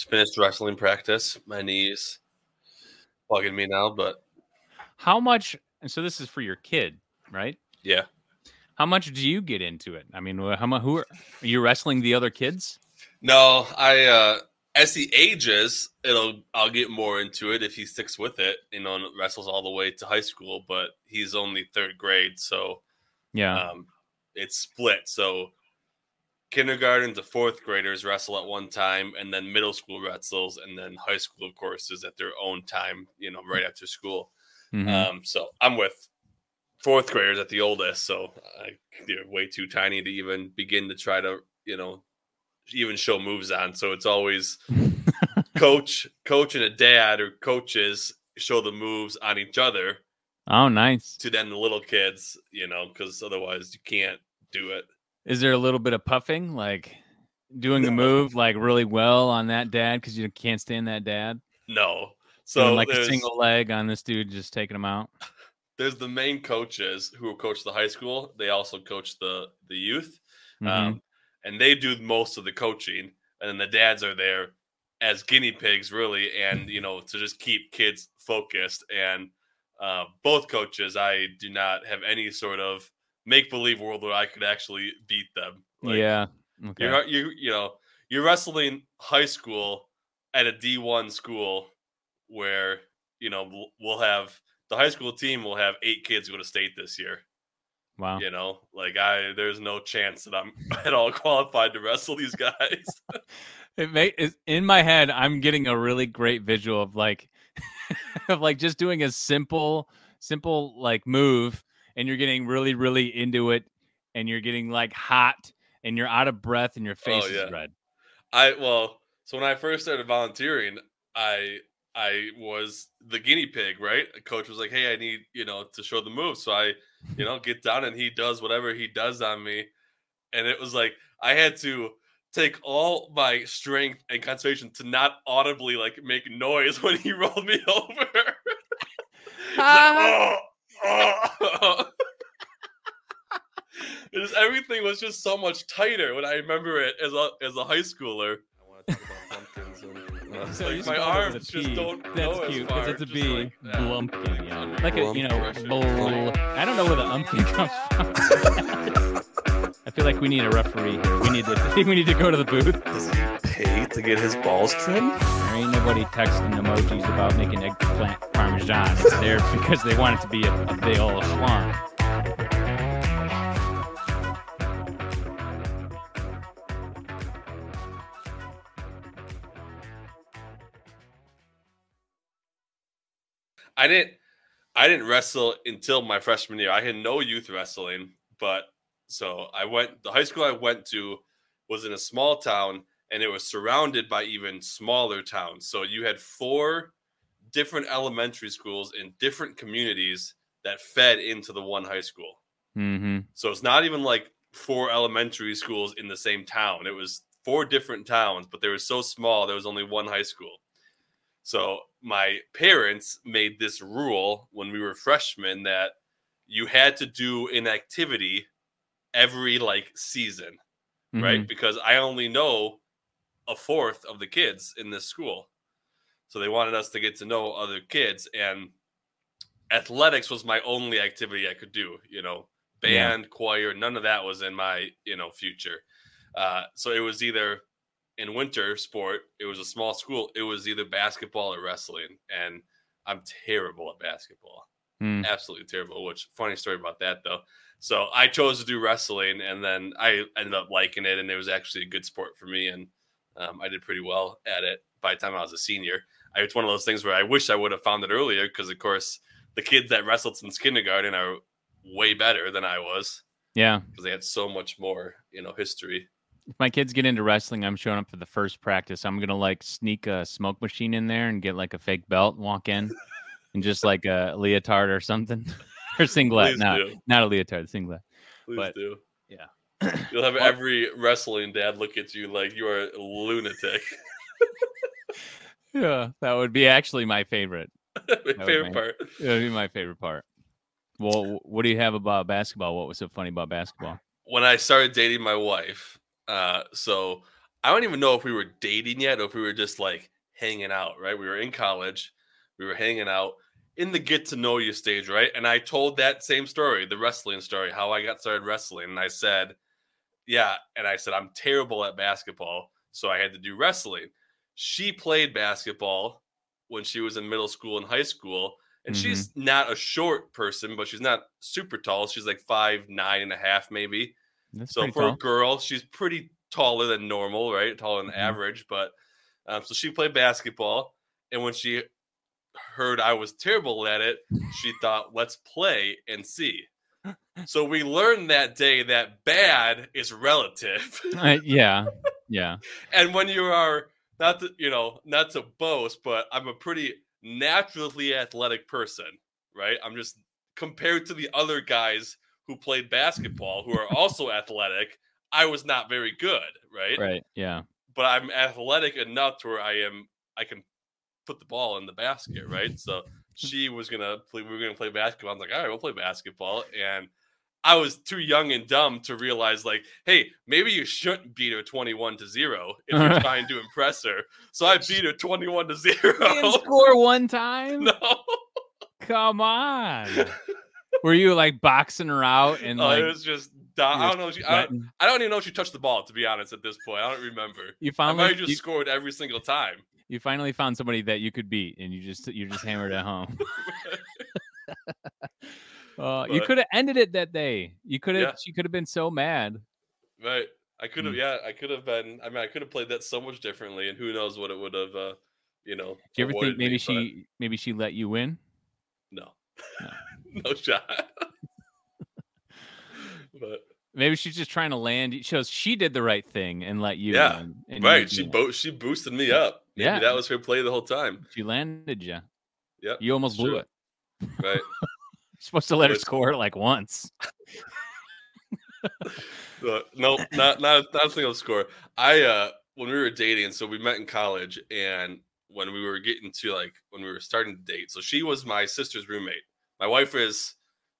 Just finished wrestling practice. My knees bugging me now, but How much? And so this is for your kid, right? yeah. How much do you get into it? I mean, how much? Who are, are you wrestling the other kids? No, I uh as he ages, it'll I'll get more into it if he sticks with it, you know, and wrestles all the way to high school, but he's only third grade, so Yeah. um it's split. So kindergarten to fourth graders wrestle at one time and then middle school wrestles and then high school of course is at their own time, you know, right after school. Mhm. Um, so I'm with fourth graders at the oldest, so I, they're way too tiny to even begin to try to, you know, even show moves on. So it's always coach, coach, and a dad or coaches show the moves on each other oh, nice. to then the little kids, you know, because otherwise you can't do it. Is there a little bit of puffing, like doing a move like really well on that dad because you can't stand that dad? No. Doing So like a single leg on this dude, just taking him out. there's the main coaches who coach the high school. They also coach the the youth. Mhm. um, and they do most of the coaching, and then the dads are there as guinea pigs, really, and you know to just keep kids focused. And uh, both coaches, I do not have any sort of make believe world where I could actually beat them. Like, yeah. Okay. you're you you know you're wrestling high school at a D1 school where you know we'll- we'll have the high school team will have eight kids go to state this year. wow. You know, like I, there's no chance that I'm at all qualified to wrestle these guys. It may is in my head. I'm getting a really great visual of like, of like just doing a simple, simple like move, and you're getting really, really into it, and you're getting like hot, and you're out of breath, and your oh, face Oh, yeah. is red. I well, so when I first started volunteering, I I was the guinea pig, right? A coach was like, "Hey, I need you know to show the move," so I you know get down and he does whatever he does on me, and it was like I had to take all my strength and concentration to not audibly like make noise when he rolled me over. It's like, oh, oh. It just- everything was just so much tighter when I remember it as a as a high schooler. I want to talk about pumpkins and uh, So like my spelled it with arms just don't That's go cute far. it's a just B. like that. Blumpkin, yeah. Like a you know, pressure. bull. I don't know where the umpkin comes from. I feel like we need a referee here. We need to. we need to go to the booth. Does he pay to get his balls trimmed? There ain't nobody texting emojis about making eggplant parmesan. It's there because they want it to be a, a big old schlong. I didn't I didn't wrestle until my freshman year. I had no youth wrestling, but so I went the high school I went to was in a small town and it was surrounded by even smaller towns. So you had four different elementary schools in different communities that fed into the one high school. Mm-hmm. So it's not even like four elementary schools in the same town. It was four different towns, but they were so small there was only one high school. So my parents made this rule when we were freshmen that you had to do an activity every like season, Mm-hmm. right? Because I only know a fourth of the kids in this school. So they wanted us to get to know other kids and athletics was my only activity I could do, you know, Yeah. band, choir, none of that was in my, you know, future. Uh, so it was either in winter sport, it was a small school, it was either basketball or wrestling. And I'm terrible at basketball. Mm. Absolutely terrible. Which funny story about that though. So I chose to do wrestling and then I ended up liking it and it was actually a good sport for me. And um, I did pretty well at it by the time I was a senior. I, it's one of those things where I wish I would have found it earlier because, of course, the kids that wrestled since kindergarten are way better than I was Yeah. because they had so much more, you know, history. If my kids get into wrestling, I'm showing up for the first practice. I'm gonna like sneak a smoke machine in there and get like a fake belt, and walk in, and just like a leotard or something, or singlet. Please No, do. not a leotard, singlet. Please But- do. yeah. You'll have every wrestling dad look at you like you are a lunatic. Yeah, that would be actually my favorite. My favorite my- part. That would be my favorite part. Well, what do you have about basketball? What was so funny about basketball? when I started dating my wife, uh, so I don't even know if we were dating yet or if we were just like hanging out, right? We were in college, we were hanging out in the get to know you stage, right? And I told that same story, the wrestling story, how I got started wrestling. And I said, Yeah. And I said, I'm terrible at basketball. So I had to do wrestling. She played basketball when she was in middle school and high school. And Mhm. she's not a short person, but she's not super tall. She's like five, nine and a half, maybe. That's So for a girl, she's pretty taller than normal, right? Taller than Mhm. average. But um, so she played basketball, and when she heard I was terrible at it, she thought, "Let's play and see." So we learned that day that bad is relative, Uh, yeah, yeah. and when you are not, to, you know, not to boast, but I'm a pretty naturally athletic person, right? I'm just compared to the other guys who played basketball who are also athletic. I was not very good, right? Right. Yeah. But I'm athletic enough to where I am. I can put the ball in the basket, right? So she was gonna play. We were gonna play basketball. I was like, all right, we'll play basketball, and I was too young and dumb to realize, like, hey, maybe you shouldn't beat her twenty-one to zero if you're trying to impress her. So I beat her twenty-one to Didn't zero. score one time. no, Come on. Were you like boxing her out and Oh, like it was just. I don't know. If she, I, don't. I don't even know if she touched the ball. To be honest, at this point, I don't remember. you I finally might have just you, scored every single time. you finally found somebody that you could beat and you just you just hammered at home. Uh, you could have ended it that day. You could have. Yeah. She could have been so mad. Right. I could have, Mm. yeah, I could have been. I mean, I could have played that so much differently, and who knows what it would have, uh, you know. Do you ever think maybe me, but she maybe she let you win? No, No. shot. but Maybe she's just trying to land. She shows she did the right thing and let you. Yeah, win, and you right, she didn't. bo- she boosted me up. Maybe Yeah. that was her play the whole time. She landed you. Yep, You almost blew true. it. Right. Supposed to let her score like once. No, not not not a single score. I uh when we were dating, so we met in college, and when we were getting to like when we were starting to date, so she was my sister's roommate. My wife is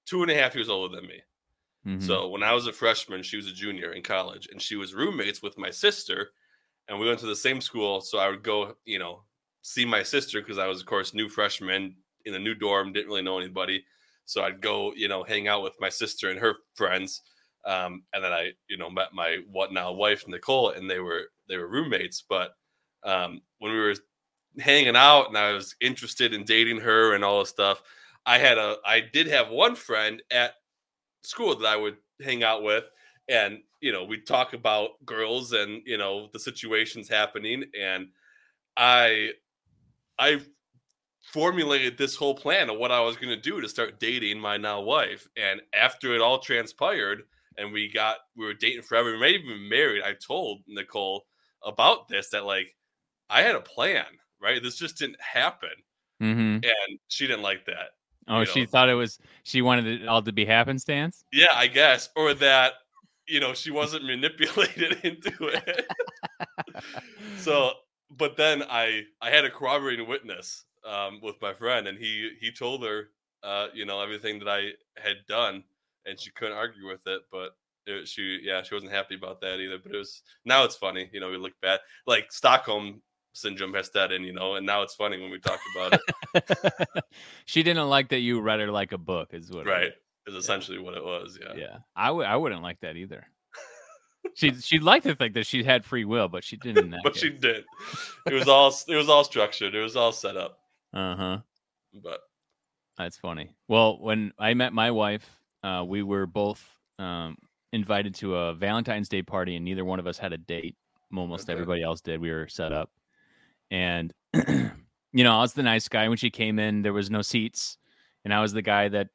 two and a half years older than me. Mhm. So when I was a freshman, she was a junior in college, and she was roommates with my sister, and we went to the same school. So I would go, you know, see my sister because I was, of course, new freshman in a new dorm, didn't really know anybody. So I'd go, you know, hang out with my sister and her friends, um, and then I, you know, met my what now wife Nicole, and they were they were roommates. But um, when we were hanging out, and I was interested in dating her and all this stuff, I had a I did have one friend at school that I would hang out with, and you know we'd talk about girls and you know the situations happening, and I I formulated this whole plan of what I was going to do to start dating my now wife, and after it all transpired, and we got we were dating forever, we may even married. I told Nicole about this that like I had a plan, right? This just didn't happen, Mhm. and she didn't like that. Oh, she know. thought it was. She wanted it all to be happenstance. Yeah, I guess, or that you know she wasn't manipulated into it. so, but then I I had a corroborating witness um, with my friend, and he he told her uh, you know everything that I had done, and she couldn't argue with it. But it, she yeah she wasn't happy about that either. But it was now it's funny, you know, we look back like Stockholm syndrome has that in, you know, and now it's funny when we talk about it. she didn't like that you read her like a book. Is what. right? Is essentially what it was. Yeah. Yeah, I would. I wouldn't like that either. She she'd like to think that she had free will, but she didn't. but she did. It was all it was all structured. It was all set up. Uh huh. But That's funny. Well, when I met my wife, uh, we were both um, invited to a Valentine's Day party, and neither one of us had a date. Almost Okay. everybody else did. We were set up, and you know, I was the nice guy. When she came in, there was no seats, and I was the guy that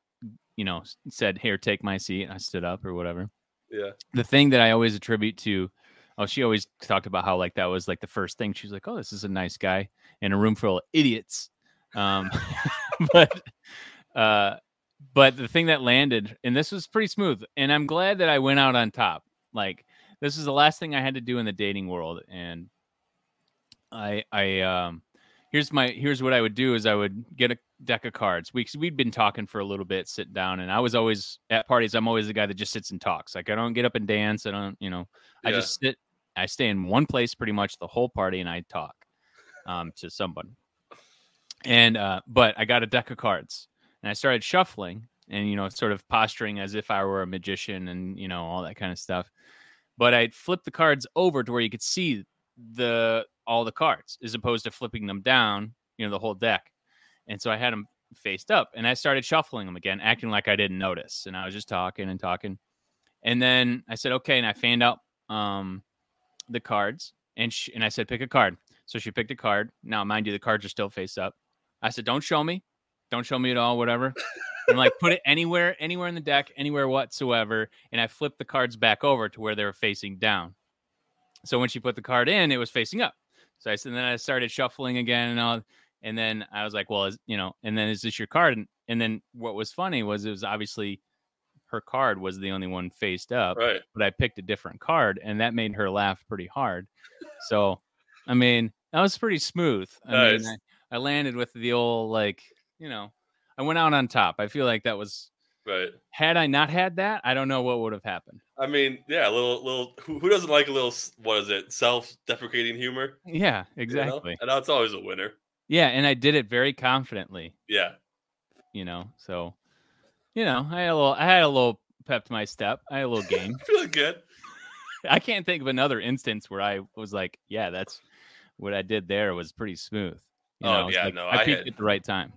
you know said, "Here, take my seat." I stood up or whatever. yeah, the thing that I always attribute to, oh, she always talked about how like that was like the first thing. She's like, oh, this is a nice guy in a room full of idiots. Um, but, uh, but the thing that landed, and this was pretty smooth, and I'm glad that I went out on top. Like this is the last thing I had to do in the dating world, and I, I, um, here's my, here's what I would do is I would get a deck of cards. We, we'd been talking for a little bit, sit down, and I was always at parties. I'm always the guy that just sits and talks. Like I don't get up and dance. I don't, you know, I just sit I stay in one place pretty much the whole party, and I talk um, to someone. And uh, but I got a deck of cards, and I started shuffling, and you know, sort of posturing as if I were a magician, and you know, all that kind of stuff. But I flipped the cards over to where you could see the all the cards, as opposed to flipping them down, you know, the whole deck. And so I had them faced up, and I started shuffling them again, acting like I didn't notice, and I was just talking and talking. And then I said, okay, and I fanned out um, the cards, and she, and I said, pick a card. So she picked a card. Now, mind you, the cards are still face up. I said, don't show me, don't show me at all, whatever. and like put it anywhere, anywhere in the deck, anywhere whatsoever. And I flipped the cards back over to where they were facing down. So when she put the card in, it was facing up. So I said, then I started shuffling again and all. And then I was like, well, is, you know, and then is this your card? And, and then what was funny was it was obviously her card was the only one faced up, Right. but I picked a different card and that made her laugh pretty hard. So, I mean, that was pretty smooth. I Nice. mean, I, I landed with the old, like, you know, I went out on top. I feel like that was, Right. had I not had that, I don't know what would have happened. I mean, yeah, a little, little. Who, who doesn't like a little? What is it? Self-deprecating humor. Yeah, exactly. you know? And that's always a winner. Yeah. And I did it very confidently. Yeah. you know. So, you know, I had a little, I had a little pep to my step. I had a little game. Feeling good. I can't think of another instance where I was like, yeah, that's what I did there was pretty smooth. You Oh, know, yeah, like no, I I peaked had- at the right time.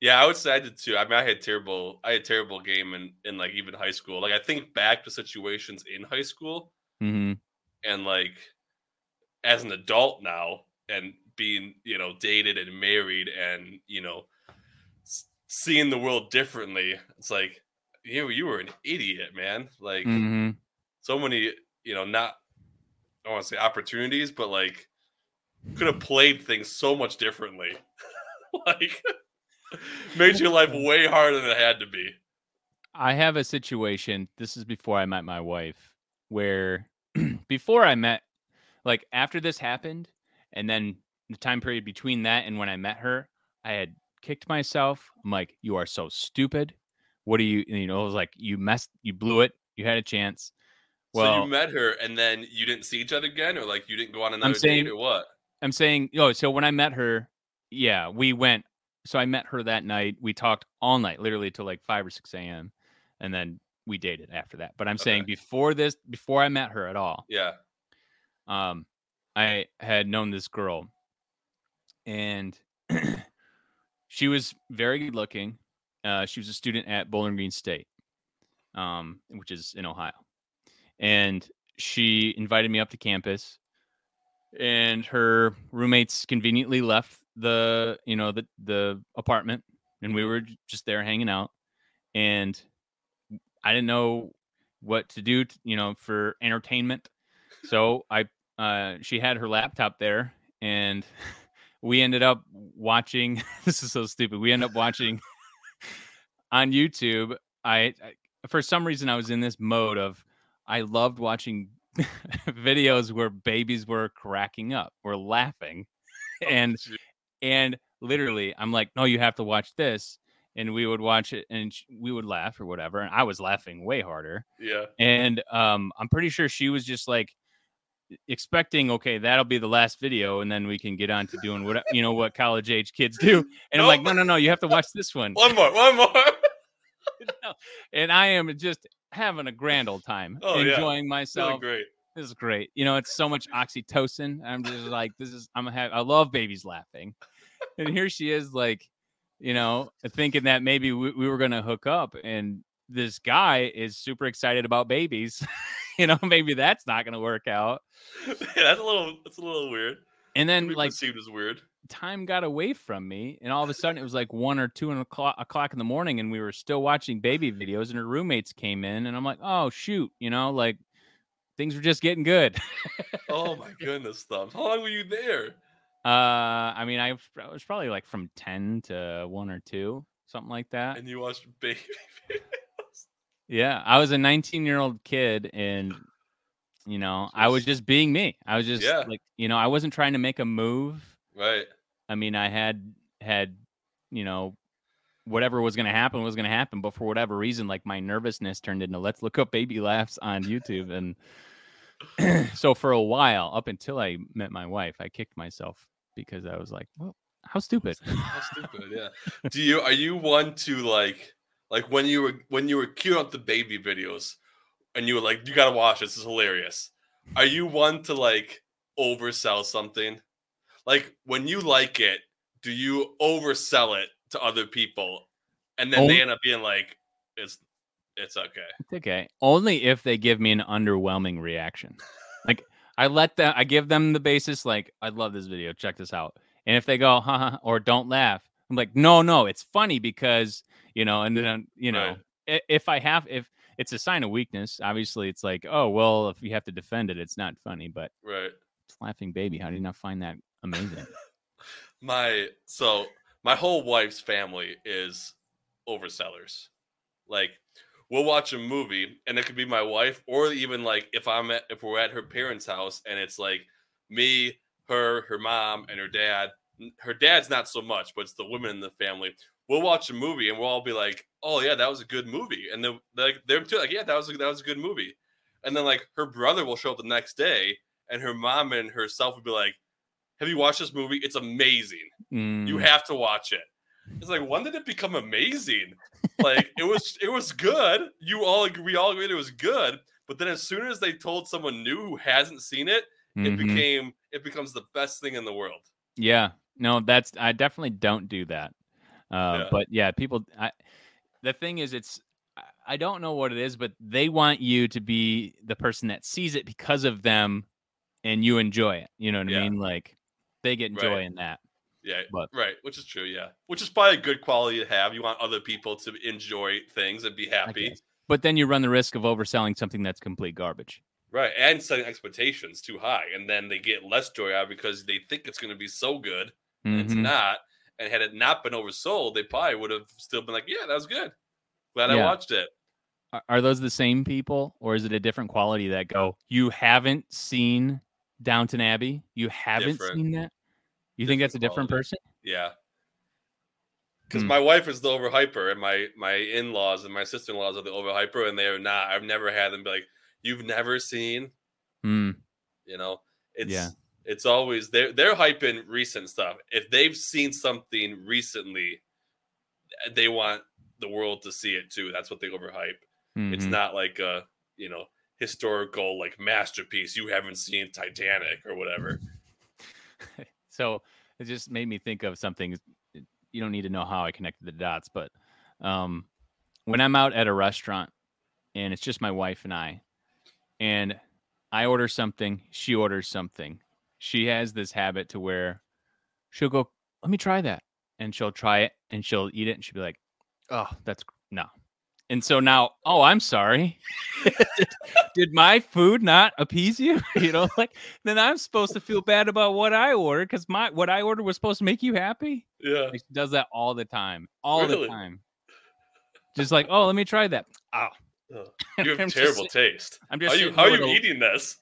Yeah, I would say I did too. I mean, I had terrible. I had terrible game in in like even high school. Like I think back to situations in high school hmm and like as an adult now and being you know dated and married and you know seeing the world differently. It's like you you were an idiot, man. Like hmm so many you know not I don't want to say opportunities, but like could have played things so much differently. like made your life way harder than it had to be. I have a situation. This is before I met my wife, where before I met, like after this happened, and then the time period between that and when I met her, I had kicked myself. I'm like, you are so stupid. What do you, you know, it was like, you messed, you blew it. You had a chance. Well, so you met her and then you didn't see each other again, or like you didn't go on another saying- date, or what? I'm saying, oh, so when I met her, yeah, we went. So I met her that night. We talked all night, literally till like five or six a.m. And then we dated after that. But I'm saying before this, before I met her at all, Yeah, um, I had known this girl, and she was very good looking. Uh, she was a student at Bowling Green State, um, which is in Ohio, and she invited me up to campus. And her roommates conveniently left the, you know, the the apartment, and we were just there hanging out. And I didn't know what to do, you know, for entertainment. So I uh, she had her laptop there, and we ended up watching. this is so stupid. We ended up watching on YouTube. I, I for some reason I was in this mode of I loved watching videos where babies were cracking up, were laughing, and Shoot. And literally I'm like, no, you have to watch this. And we would watch it, and we would laugh or whatever. And I was laughing way harder yeah, and um i'm pretty sure she was just like expecting okay that'll be the last video and then we can get on to doing what you know what college age kids do and i'm like no no no you have to watch this one one more, one more. and i am just having a grand old time Oh, yeah. enjoying Feeling myself great. This is great you know it's so much oxytocin i'm just like this is i'm have i love babies laughing and here she is like you know thinking that maybe we, we were gonna hook up and this guy is super excited about babies you know maybe that's not gonna work out yeah, that's a little. That's a little weird. and then like perceived as weird. time got away from me and all of a sudden it was like one or two o'clock, o'clock in the morning and we were still watching baby videos and her roommates came in and i'm like oh shoot you know like things were just getting good Oh my goodness, thumbs. How long were you there? uh i mean i was probably like from 10 to 1 or 2 something like that And you watched baby. yeah i was a 19 year old kid and you know i was just being me i was just Yeah. like you know i wasn't trying to make a move right. I mean, I had had, you know, whatever was going to happen was going to happen, but for whatever reason, like my nervousness turned into let's look up baby laughs on YouTube, and so for a while, up until I met my wife, I kicked myself because I was like, well, how stupid. How stupid, yeah. Do you are you one to like like when you were when you were queuing up the baby videos and you were like, you gotta watch this, this is hilarious. Are you one to like oversell something? Like when you like it, do you oversell it to other people and then they end up being like, it's it's okay. It's okay. Only if they give me an underwhelming reaction. Like I let them I give them the basis like I love this video, check this out. And if they go haha or don't laugh, I'm like no, no, it's funny because, you know, and then you know, Right. if I have if it's a sign of weakness, obviously it's like, oh, well, if you have to defend it, it's not funny, but Right. it's laughing baby. How do you not find that amazing? my so my whole wife's family is oversellers. Like we'll watch a movie and it could be my wife or even like if I'm at if we're at her parents' house and it's like me, her, her mom, and her dad. Her dad's not so much, but it's the women in the family. We'll watch a movie and we'll all be like, "Oh yeah, that was a good movie," and then like they're too like, "Yeah, that was a, that was a good movie," and then like her brother will show up the next day and her mom and herself will be like, "Have you watched this movie? It's amazing." You Mm, have to watch it. It's like when did it become amazing? Like it was it was good. You all agree, we all agreed it was good. But then as soon as they told someone new who hasn't seen it, it mhm. became it becomes the best thing in the world. Yeah, no, that's I definitely don't do that. Uh, Yeah. But yeah, people. I, the thing is, it's I- I don't know what it is, but they want you to be the person that sees it because of them, and you enjoy it. You know what Yeah. I mean? Like they get Right. joy in that. Yeah, But- right, which is true. Yeah, which is probably a good quality to have. You want other people to enjoy things and be happy. But then you run the risk of overselling something that's complete garbage. right? And setting expectations too high, and then they get less joy out because they think it's going to be so good, and it's mm-hmm. not. And had it not been oversold, they probably would have still been like, "Yeah, that was good. Glad I watched it." Are those the same people, or is it a different quality that go? You haven't seen Downton Abbey. You haven't Different. seen that. You think that's a different quality. person? Yeah. Because Hmm. my wife is the overhyper, and my my in laws and my sister in laws are the overhyper, and they are not. I've never had them be like, "You've never seen," Hmm. you know. It's Yeah. it's always they're they're hyping recent stuff. If they've seen something recently, they want the world to see it too. That's what they overhype. It's Mhm. not like a you know historical like masterpiece you haven't seen Titanic or whatever. so it just made me think of something you don't need to know how i connected the dots but um when i'm out at a restaurant and it's just my wife and i and i order something she orders something she has this habit to where she'll go let me try that and she'll try it and she'll eat it and she'll be like oh that's no and so now oh i'm sorry did my food not appease you you know like then I'm supposed to feel bad about what I ordered because my what I ordered was supposed to make you happy. Yeah. She does that all the time, all the time. Just like, oh, let me try that. Ah. Oh, Ugh. You have I'm just terrible taste. I'm How just are you how are you a- eating this?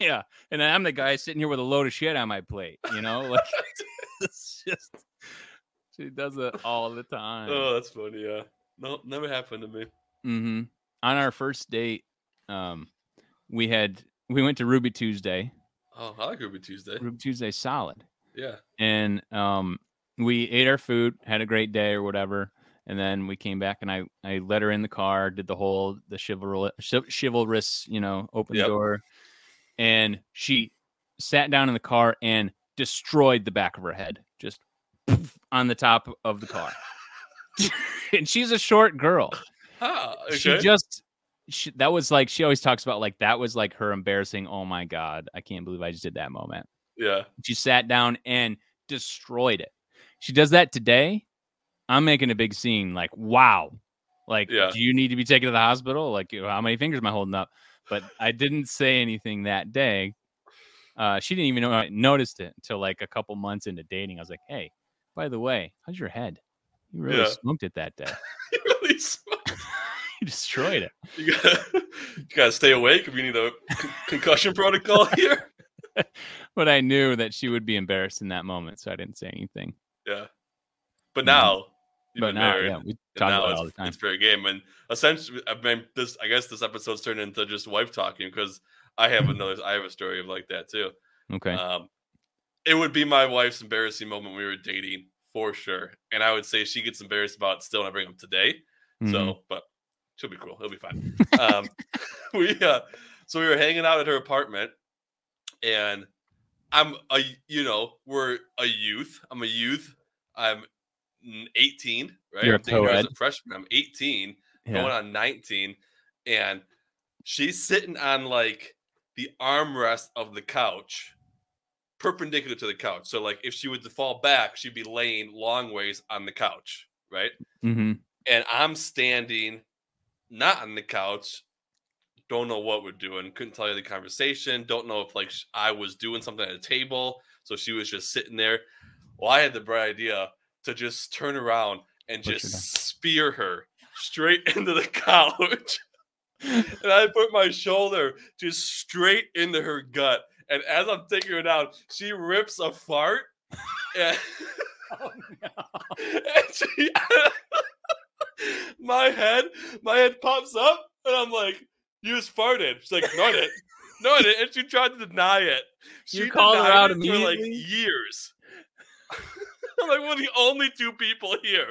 yeah, and I'm the guy sitting here with a load of shit on my plate. You know, like it's just she does it all the time. Oh, that's funny. Yeah. No, never happened to me. hmm On our first date, um, we had we went to Ruby Tuesday. Oh, I like Ruby Tuesday. Ruby Tuesday solid. Yeah. and um we ate our food had a great day or whatever and then we came back and i i let her in the car did the whole the chivalrous chivalrous you know open Yep. the door and she sat down in the car and destroyed the back of her head just on the top of the car and she's a short girl Ah, okay. she just she, that was like she always talks about like that was like her embarrassing oh my god i can't believe i just did that moment yeah. she sat down and destroyed it. She does that today. I'm making a big scene. Like, wow. Like, Yeah. do you need to be taken to the hospital? Like, how many fingers am I holding up? But I didn't say anything that day. Uh, she didn't even know I noticed it until like a couple months into dating. I was like, hey, by the way, how's your head? You really Yeah. smoked it that day. You really smart. you destroyed it. You gotta, you gotta stay awake if you need a con- concussion protocol here. But I knew that she would be embarrassed in that moment, so I didn't say anything. Yeah. But Mhm. now, but now, married, yeah, we talk about it all the time. it's fair game. And essentially, I mean, this I guess this episode's turned into just wife talking because I have another. I have a story of like that too. Okay. Um, it would be my wife's embarrassing moment when we were dating for sure, and I would say she gets embarrassed about still when I bring them today. Mhm. So, but she'll be cool. It'll be fine. um, we uh, so we were hanging out at her apartment, and I'm a you know we're a youth. I'm a youth. I'm 18, right? You're a I'm dating as a freshman. I'm 18, yeah. going on 19, and she's sitting on like the armrest of the couch, perpendicular to the couch. So like if she to fall back, she'd be laying long ways on the couch, right? hmm and I'm standing not on the couch. Don't know what we're doing. Couldn't tell you the conversation. Don't know if like I was doing something at a table, so she was just sitting there. Well, I had the bright idea to just turn around and just spear her straight into the couch. and I put my shoulder just straight into her gut. And as I'm taking her out, she rips a fart. And Oh, and she, my head, my head pops up, and I'm like, "You just farted." She's like, "No, I didn't. No, I didn't." And she tried to deny it. She You called her out it for like immediately? years. I'm like, we're the only two people here.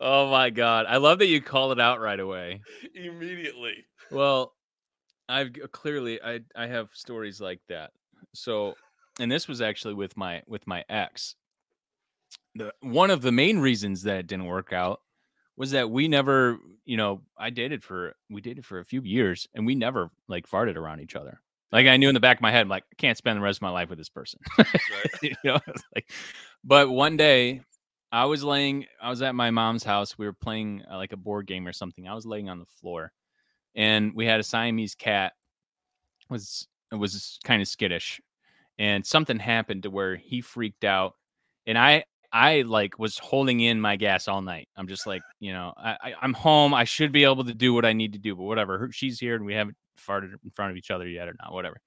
Oh my god. I love that you called it out right away. Immediately. Well, I've clearly I I have stories like that. So, and this was actually with my with my ex. The one of the main reasons that it didn't work out was that we never, you know, I dated for we dated for a few years and we never like farted around each other. Like I knew in the back of my head, I'm like, I can't spend the rest of my life with this person. Right. you know, like, but one day I was laying, I was at my mom's house. We were playing uh, like a board game or something. I was laying on the floor, and we had a Siamese cat. was was kind of skittish, and something happened to where he freaked out, and I I like was holding in my gas all night. I'm just like, you know, I, I I'm home. I should be able to do what I need to do, but whatever. She's here, and we haven't farted in front of each other yet or not. Whatever.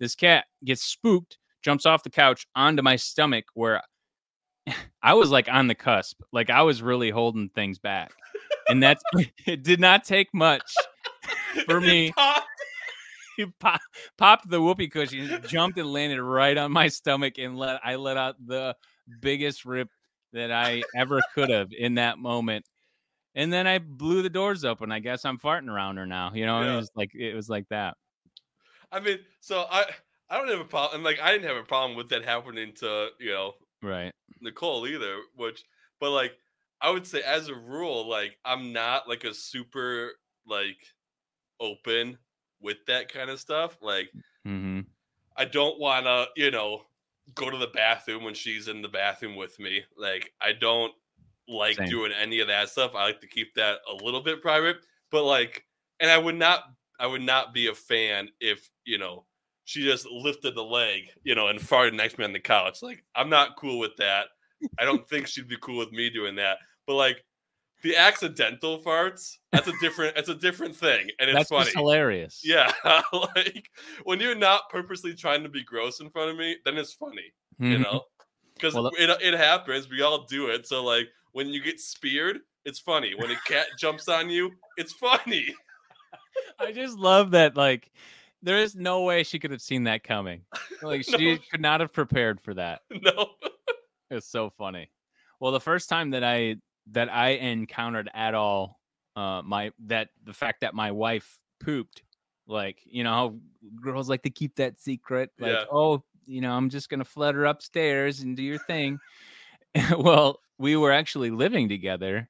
This cat gets spooked, jumps off the couch onto my stomach, where I was like on the cusp, like I was really holding things back, and that's it. Did not take much For me. popped. he pop, popped the whoopee cushion, jumped and landed right on my stomach, and let I let out the biggest rip that I ever could have in that moment. And then I blew the doors open. I guess I'm farting around her now. You know, it was like it was like that. I mean, so I I don't have a problem. And like I didn't have a problem with that happening to you know Right. Nicole either. Which, but like I would say as a rule, like I'm not like a super like open with that kind of stuff. Like Mm-hmm. I don't want to, you know, go to the bathroom when she's in the bathroom with me. Like I don't like Same. doing any of that stuff. I like to keep that a little bit private. But like, and I would not, I would not be a fan if you know she just lifted the leg, you know, and farted next to me on the couch. Like I'm not cool with that. I don't think she'd be cool with me doing that. But like the accidental farts, that's a different, it's a different thing, and it's That's funny. hilarious. Yeah, like when you're not purposely trying to be gross in front of me, then it's funny, you Mhm. know, because Well, it, it happens. We all do it. So like when you get speared, it's funny. When a cat jumps on you, it's funny. I just love that. Like, there is no way she could have seen that coming. Like, No. she could not have prepared for that. no, It's so funny. Well, the first time that I that I encountered at all, uh, my that the fact that my wife pooped, like you know how girls like to keep that secret, like Yeah. oh, you know I'm just gonna flutter upstairs and do your thing. well, we were actually living together,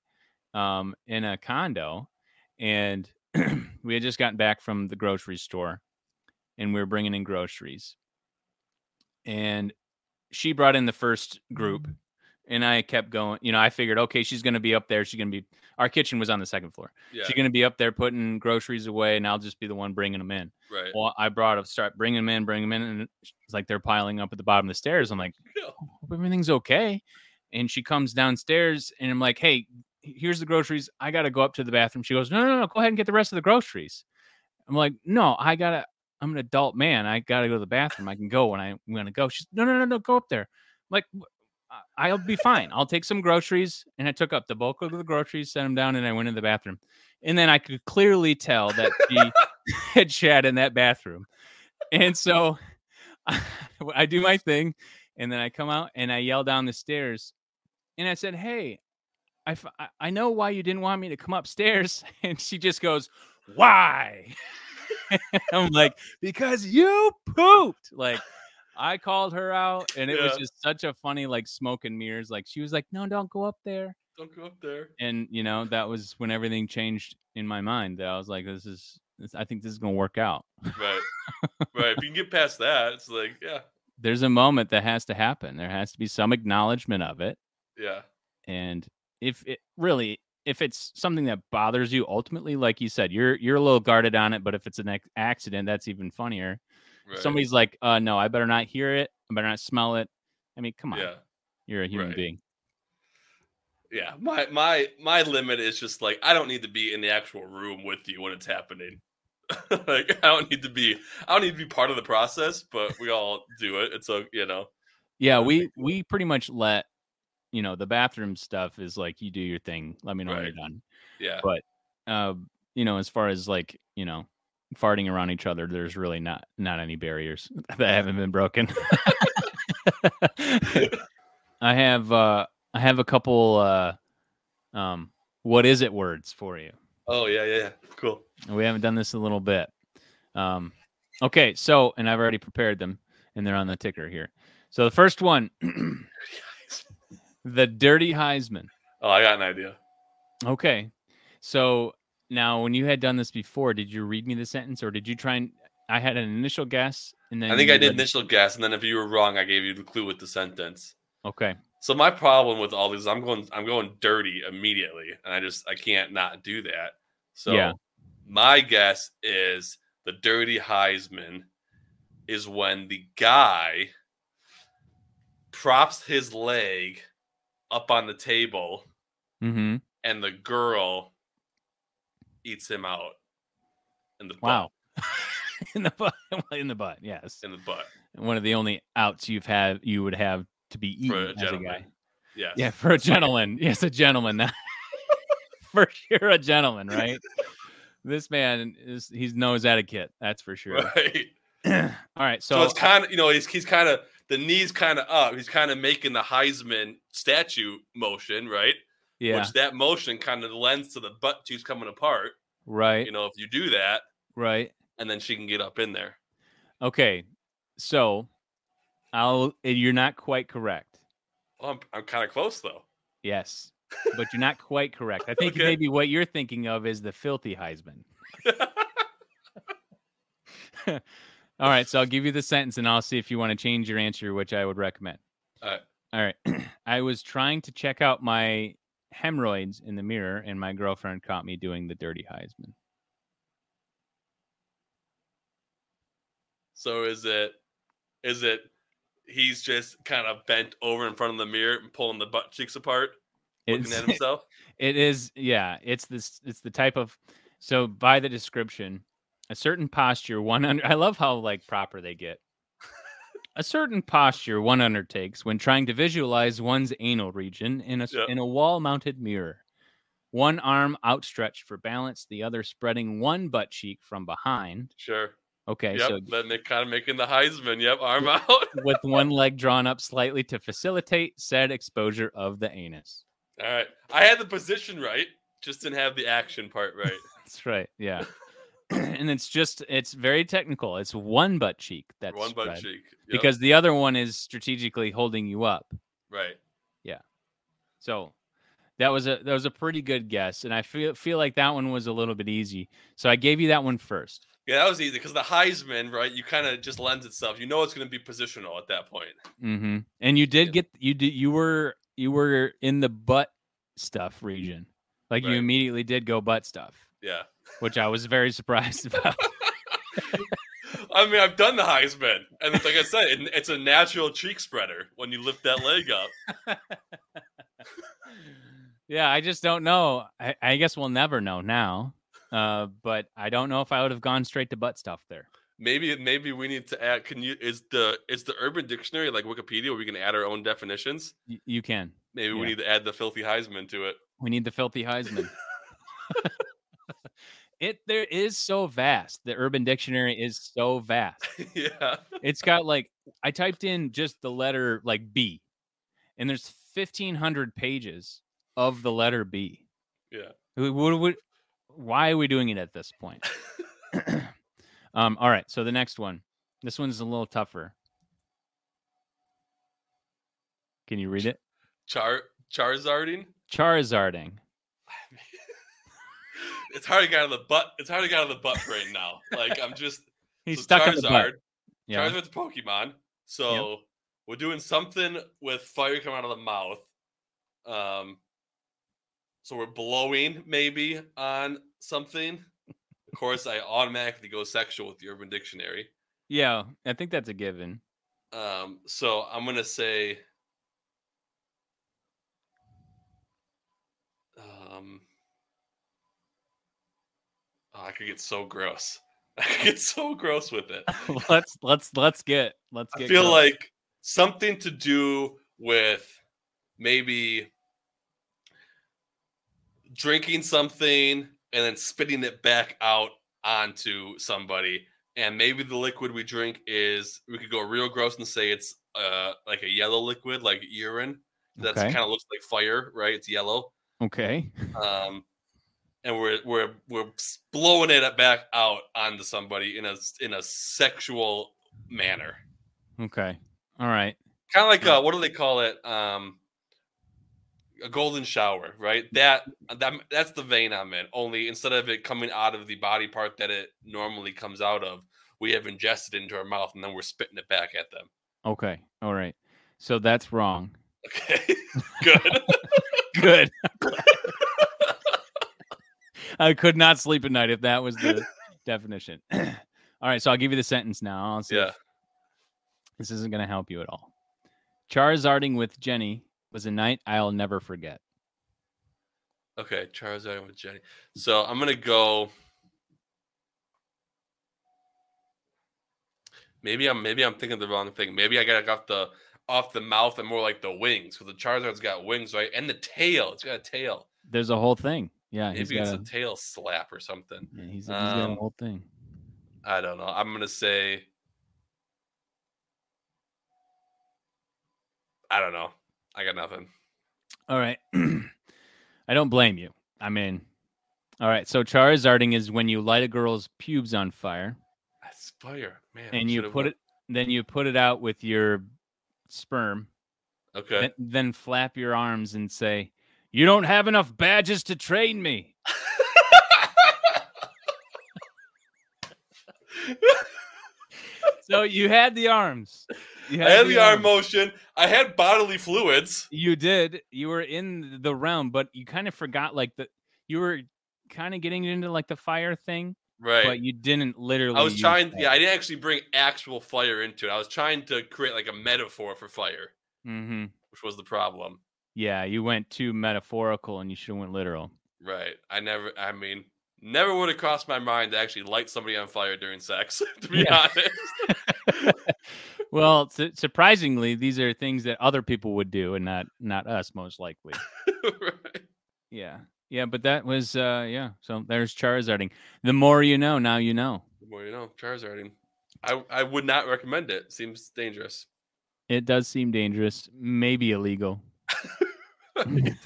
um, in a condo, and we had just gotten back from the grocery store, and we were bringing in groceries, and she brought in the first group and I kept going. You know, I figured, okay, she's going to be up there. She's going to be. Our kitchen was on the second floor. yeah, She's going to be up there putting groceries away, and I'll just be the one bringing them in. right. Well, I brought up, start bringing them in, bringing them in, and it's like they're piling up at the bottom of the stairs. I'm like, hope everything's okay. And she comes downstairs, and I'm like, hey, here's the groceries. I got to go up to the bathroom. She goes, no, no, no, go ahead and get the rest of the groceries. I'm like, no, I gotta. I'm an adult man. I gotta go to the bathroom. I can go when I want to go. She's no, no, no, no, go up there. I'm like, "Wh- I- I'll be fine. I'll take some groceries, and I took up the bulk of the groceries, set them down, and I went in the bathroom. And then I could clearly tell that she had shat in that bathroom. And so I, I do my thing and then I come out and I yell down the stairs and I said, Hey, I, f- I- I know why you didn't want me to come upstairs. And she just goes, Why? I'm like, Because you pooped. Like, I called her out and it was just such a funny, like, smoke and mirrors. Like, she was like, No, don't go up there Don't go up there. and you know that was when everything changed in my mind that i was like this is this, i think this is going to work out Right. right. If you can get past that, it's like, yeah, there's a moment that has to happen there has to be some acknowledgement of it yeah, and if it really if it's something that bothers you ultimately like you said you're you're a little guarded on it but if it's an accident that's even funnier right. Somebody's like uh no i better not hear it i better not smell it i mean come on yeah, you're a human right. being yeah. My my my limit is just like I don't need to be in the actual room with you when it's happening. like I don't need to be I don't need to be part of the process, but we all do it. It's a you know. yeah we we pretty much let you know the bathroom stuff is like you do your thing let me know when you're done Yeah. but uh you know as far as like you know farting around each other there's really not not any barriers that haven't been broken i have uh i have a couple uh um what is it words for you Oh yeah, yeah, yeah. Cool. we haven't done this in a little bit um okay so and i've already prepared them and they're on the ticker here so the first one the dirty heisman Oh, I got an idea. Okay. So now, when you had done this before, did you read me the sentence or did you try and? I had an initial guess, and then I think I did initial guess, and then if you were wrong, I gave you the clue with the sentence. Okay. So my problem with all these, I'm going, I'm going dirty immediately, and I just, I can't not do that. So Yeah. my guess is the dirty Heisman is when the guy props his leg up on the table, Mm-hmm. and the girl eats him out in the butt, Wow. in the butt. In the butt. Yes. in the butt. One of the only outs you've had you would have to be eaten For a as a gentleman. guy. Yes. Yeah, for a gentleman. yes, a gentleman. for sure, a gentleman, right? this man is he knows etiquette. That's for sure. Right. All right. So, So, it's kind of you know he's he's kind of the knees kind of up. He's kind of making the Heisman statue motion, right? Yeah. Which that motion kind of lends to the butt cheeks coming apart. right. You know, if you do that, right. and then she can get up in there. Okay, so I'll. You're not quite correct. Oh, I'm I'm kind of close though. Yes, but you're not quite correct. I think Okay. maybe what you're thinking of is the filthy Heisman. All right, so I'll give you the sentence, and I'll see if you want to change your answer, which I would recommend. All right. All right. I was trying to check out my hemorrhoids in the mirror, and my girlfriend caught me doing the dirty Heisman. so is it is it he's just kind of bent over in front of the mirror and pulling the butt cheeks apart, looking It's- at himself? It is, yeah. It's this. It's the type of. So by the description, a certain posture one under. I love how like proper they get. A certain posture one undertakes when trying to visualize one's anal region in a Yep. in a wall-mounted mirror. One arm outstretched for balance, the other spreading one butt cheek from behind. Sure. Okay, yep. so then they're kind of making the Heisman. Yep. Arm out. with one leg drawn up slightly to facilitate said exposure of the anus. All right. I had the position right, just didn't have the action part right. That's right. Yeah. and it's just it's very technical. It's one butt cheek that's One butt spread, cheek. Yep. because the other one is strategically holding you up. right. Yeah. So that was a that was a pretty good guess, and I feel feel like that one was a little bit easy. So I gave you that one first. Yeah, that was easy because the Heisman, right? You kind of just lends itself. You know it's going to be positional at that point. Mm-hmm. And you did Yeah. get you did you were you were in the butt stuff region, like you immediately did go butt stuff, Yeah. which I was very surprised about. I mean, I've done the Heisman, and like I said, it, it's a natural cheek spreader when you lift that leg up. yeah, I just don't know. I, I guess we'll never know now. Uh, but I don't know if I would have gone straight to butt stuff there. Maybe, maybe we need to add. Can you? Is the is the Urban Dictionary like Wikipedia, where we can add our own definitions? Y- you can. Maybe we need to add the filthy Heisman to it. We need the filthy Heisman. It there is so vast. The Urban Dictionary is so vast. yeah. It's got like I typed in just the letter like B, and there's fifteen hundred pages of the letter B. Yeah. What, what- why are we doing it at this point? um. All right. So the next one. This one's a little tougher. Can you read it? Char Charizarding. Charizarding. It's hard to get out of the butt. It's hard to get out of the butt right now. Like I'm just He's so stuck in the butt. Yeah. Charizard's Pokemon. So we're doing something with fire coming out of the mouth. Um so we're blowing maybe on something. Of course, I automatically go sexual with the Urban Dictionary. Yeah. I think that's a given. Um, so I'm gonna say um oh, I could get so gross. I could get so gross with it. let's let's let's get let's I feel going. like something to do with maybe drinking something and then spitting it back out onto somebody. And maybe the liquid we drink is we could go real gross and say it's uh like a yellow liquid, like urine. That's Okay. kind of looks like fire, right? It's yellow. okay. Um and we're we're we're blowing it back out onto somebody in a in a sexual manner. Okay. All right. kind of like uh, what do they call it? Um, a golden shower, right? That that that's the vein I'm in. Only instead of it coming out of the body part that it normally comes out of, we have ingested into our mouth and then we're spitting it back at them. Okay. All right. So that's wrong. Okay, good. Good. I could not sleep at night if that was the definition. all right. So I'll give you the sentence now. I'll see yeah, this isn't going to help you at all. Charizarding with Jenny was a night I'll never forget. okay. Charizard with Jenny. So I'm gonna go. Maybe I'm maybe I'm thinking the wrong thing. Maybe I got off the off the mouth and more like the wings because the Charizard's got wings, right? And the tail. It's got a tail. There's a whole thing. Yeah. he's Maybe it's a a, tail slap or something. yeah, he's, he's got a um, whole thing. I don't know. I'm gonna say. I don't know. I got nothing. All right. I don't blame you. I mean, all right. So Charizarding is when you light a girl's pubes on fire That's fire, man. and you put went- it, then you put it out with your sperm, Okay. then, then flap your arms and say, "You don't have enough badges to train me." So you had the arms. You I had the arm arms. motion. I had bodily fluids. You did. You were in the realm, but you kind of forgot like the you were kind of getting into like the fire thing, Right. but you didn't literally. I was trying. Yeah, I didn't actually bring actual fire into it. I was trying to create like a metaphor for fire, Mhm. which was the problem. Yeah, you went too metaphorical and you should have went literal. Right. I never. I mean, never would have crossed my mind to actually light somebody on fire during sex. To be Yeah. honest. well, su- surprisingly, these are things that other people would do and not not us most likely. right. Yeah. Yeah, but that was uh yeah. So there's Charizarding. The more you know, now you know. The more you know, Charizarding. I I would not recommend it. Seems dangerous. It does seem dangerous, maybe illegal. Mm.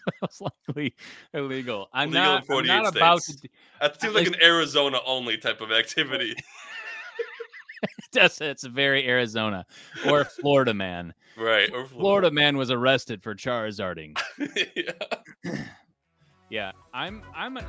most likely illegal. I'm Legal not, I'm not about to. That seems like, an Arizona only type of activity. That's it's very Arizona or Florida man. Right. Or Florida. Florida man was arrested for Charizarding. yeah. yeah. I'm I'm a